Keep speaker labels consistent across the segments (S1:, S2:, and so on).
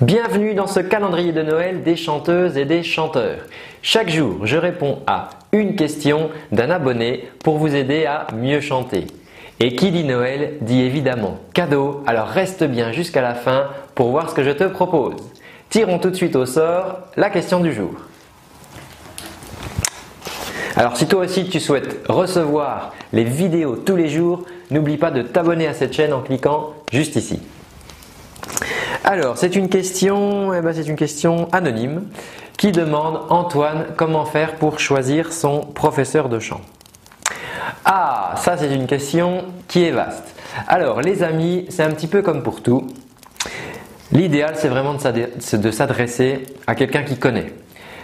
S1: Bienvenue dans ce calendrier de Noël des chanteuses et des chanteurs. Chaque jour, je réponds à une question d'un abonné pour vous aider à mieux chanter. Et qui dit Noël dit évidemment cadeau, alors reste bien jusqu'à la fin pour voir ce que je te propose. Tirons tout de suite au sort la question du jour. Alors si toi aussi tu souhaites recevoir les vidéos tous les jours, n'oublie pas de t'abonner à cette chaîne en cliquant juste ici. Alors, c'est une question, eh ben, c'est une question anonyme qui demande Antoine comment faire pour choisir son professeur de chant? Ah, ça c'est une question qui est vaste. Alors, les amis, c'est un petit peu comme pour tout. L'idéal, c'est vraiment de s'adresser à quelqu'un qui connaît.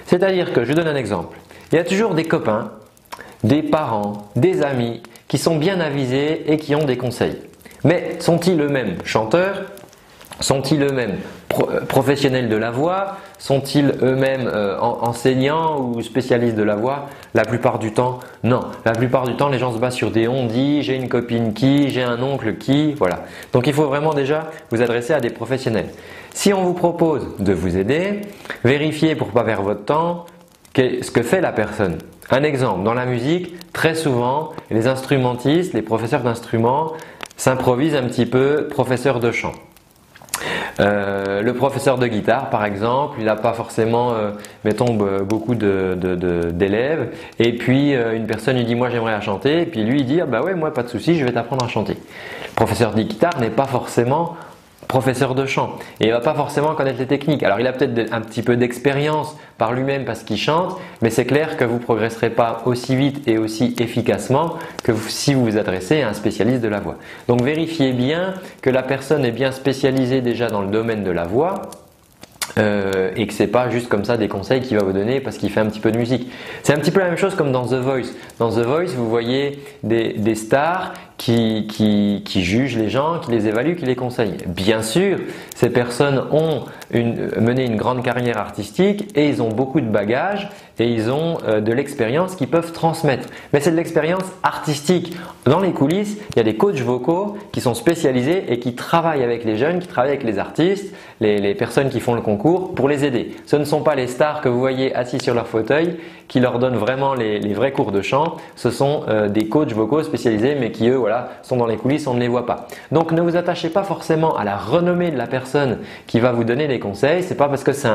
S1: C'est-à-dire que, je donne un exemple. Il y a toujours des copains, des parents, des amis qui sont bien avisés et qui ont des conseils. Mais sont-ils eux-mêmes chanteurs sont-ils eux-mêmes euh, professionnels de la voix? Sont-ils eux-mêmes euh, enseignants ou spécialistes de la voix? La plupart du temps, non. La plupart du temps, les gens se basent sur des on-dit, j'ai une copine qui, j'ai un oncle qui, voilà. Donc il faut vraiment déjà vous adresser à des professionnels. Si on vous propose de vous aider, vérifiez pour pas perdre votre temps ce que fait la personne. Un exemple, dans la musique, très souvent, les instrumentistes, les professeurs d'instruments s'improvisent un petit peu professeurs de chant. Euh, le professeur de guitare, par exemple, il n'a pas forcément, euh, mettons, beaucoup d'élèves. et puis euh, une personne lui dit moi j'aimerais chanter. Et puis lui il dit ah bah ouais moi pas de souci, je vais t'apprendre à chanter. Le professeur de guitare n'est pas forcément professeur de chant et il va pas forcément connaître les techniques. Alors il a peut-être un petit peu d'expérience par lui-même parce qu'il chante, mais c'est clair que vous progresserez pas aussi vite et aussi efficacement que si vous vous adressez à un spécialiste de la voix. Donc vérifiez bien que la personne est bien spécialisée déjà dans le domaine de la voix euh, et que c'est pas juste comme ça des conseils qu'il va vous donner parce qu'il fait un petit peu de musique. C'est un petit peu la même chose comme dans The Voice. Dans The Voice, vous voyez des, des stars qui, qui, jugent les gens, qui les évaluent, qui les conseillent. Bien sûr, ces personnes ont mené une grande carrière artistique et ils ont beaucoup de bagages et ils ont euh, de l'expérience qu'ils peuvent transmettre. Mais c'est de l'expérience artistique. Dans les coulisses, il y a des coachs vocaux qui sont spécialisés et qui travaillent avec les jeunes, qui travaillent avec les artistes, les, personnes qui font le concours pour les aider. Ce ne sont pas les stars que vous voyez assis sur leur fauteuil qui leur donnent vraiment les, les vrais cours de chant. Ce sont euh, des coachs vocaux spécialisés mais qui eux voilà, sont dans les coulisses, on ne les voit pas. Donc ne vous attachez pas forcément à la renommée de la personne qui va vous donner des conseils. C'est pas parce que c'est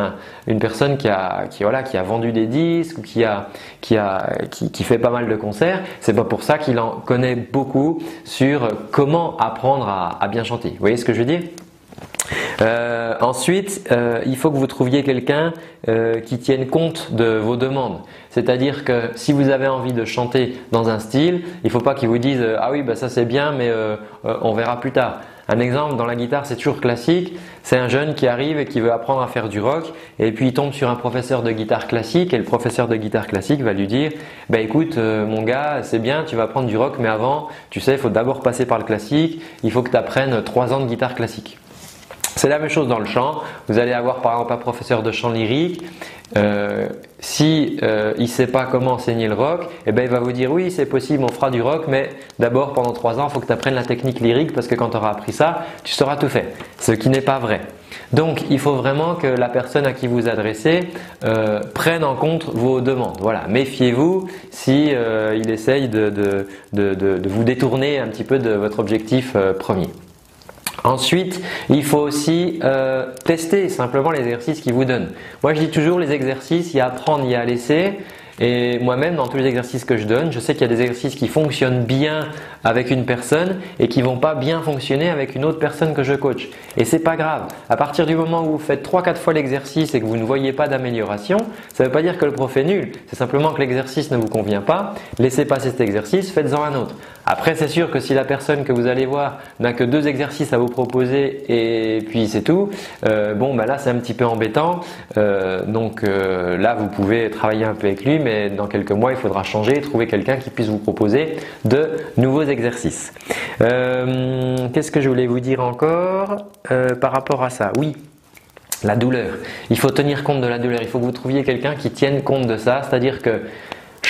S1: une personne qui a, qui, voilà, a vendu des disques ou qui, a, qui, fait pas mal de concerts. C'est pas pour ça qu'il en connaît beaucoup sur comment apprendre à bien chanter. Vous voyez ce que je veux dire? Euh, ensuite, euh, il faut que vous trouviez quelqu'un euh, qui tienne compte de vos demandes. C'est-à-dire que si vous avez envie de chanter dans un style, il ne faut pas qu'il vous dise ah oui bah ça c'est bien mais on verra plus tard. Un exemple dans la guitare, c'est toujours classique. C'est un jeune qui arrive et qui veut apprendre à faire du rock et puis il tombe sur un professeur de guitare classique et le professeur de guitare classique va lui dire bah écoute mon gars, c'est bien, tu vas apprendre du rock mais avant, tu sais, il faut d'abord passer par le classique, il faut que tu apprennes trois ans de guitare classique. C'est la même chose dans le chant. Vous allez avoir par exemple un professeur de chant lyrique. Euh, si euh, il sait pas comment enseigner le rock, eh ben il va vous dire oui c'est possible, on fera du rock, mais d'abord pendant trois ans il faut que tu apprennes la technique lyrique parce que quand tu auras appris ça, tu sauras tout faire. Ce qui n'est pas vrai. Donc il faut vraiment que la personne à qui vous adressez euh, prenne en compte vos demandes. Voilà, méfiez-vous si il essaye de, vous détourner un petit peu de votre objectif premier. Ensuite, il faut aussi euh, tester simplement les exercices vous donne. Moi, je dis toujours les exercices, il y a à apprendre, il y a à laisser. Et moi-même, dans tous les exercices que je donne, je sais qu'il y a des exercices qui fonctionnent bien avec une personne et qui vont pas bien fonctionner avec une autre personne que je coach. Et c'est pas grave. À partir du moment où vous faites 3-4 fois l'exercice et que vous ne voyez pas d'amélioration, ça ne veut pas dire que le prof est nul. C'est simplement que l'exercice ne vous convient pas. Laissez passer cet exercice, faites-en un autre. Après, c'est sûr que si la personne que vous allez voir n'a que deux exercices à vous proposer et puis c'est tout, euh, bon, bah là c'est un petit peu embêtant. Euh, donc euh, là, vous pouvez travailler un peu avec lui, mais dans quelques mois, il faudra changer, trouver quelqu'un qui puisse vous proposer de nouveaux exercices. Qu'est-ce que je voulais vous dire encore par rapport à ça? Oui, la douleur. Il faut tenir compte de la douleur. Il faut que vous trouviez quelqu'un qui tienne compte de ça, c'est-à-dire que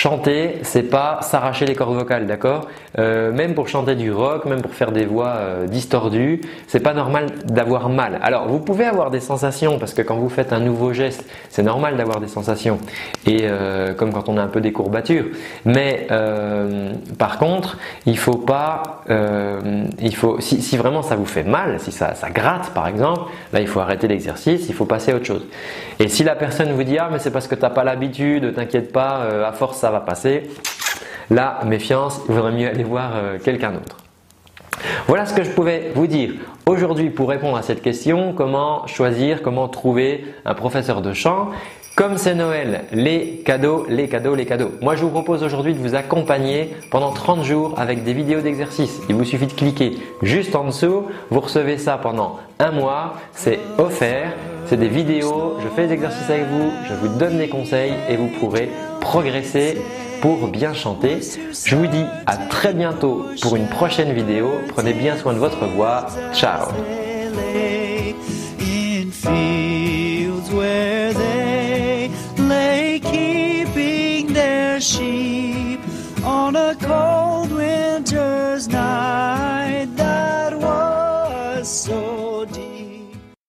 S1: chanter, c'est pas s'arracher les cordes vocales, d'accord euh, Même pour chanter du rock, même pour faire des voix euh, distordues, c'est pas normal d'avoir mal. Alors, vous pouvez avoir des sensations parce que quand vous faites un nouveau geste, c'est normal d'avoir des sensations. Et euh, comme quand on a un peu des courbatures. Mais par contre, il faut pas, il faut, si, si, vraiment ça vous fait mal, si ça, ça gratte par exemple, là il faut arrêter l'exercice, il faut passer à autre chose. Et si la personne vous dit ah mais c'est parce que t'as pas l'habitude, t'inquiète pas, à force ça va passer. Là, méfiance, il vaudrait mieux aller voir euh, quelqu'un d'autre. Voilà ce que je pouvais vous dire aujourd'hui pour répondre à cette question, comment choisir, comment trouver un professeur de chant. Comme c'est Noël, les cadeaux, les cadeaux, les cadeaux. Moi, je vous propose aujourd'hui de vous accompagner pendant 30 jours avec des vidéos d'exercice. Il vous suffit de cliquer juste en dessous. Vous recevez ça pendant un mois. C'est offert. C'est des vidéos. Je fais des exercices avec vous. Je vous donne des conseils et vous pourrez progresser pour bien chanter. Je vous dis à très bientôt pour une prochaine vidéo. Prenez bien soin de votre voix. Ciao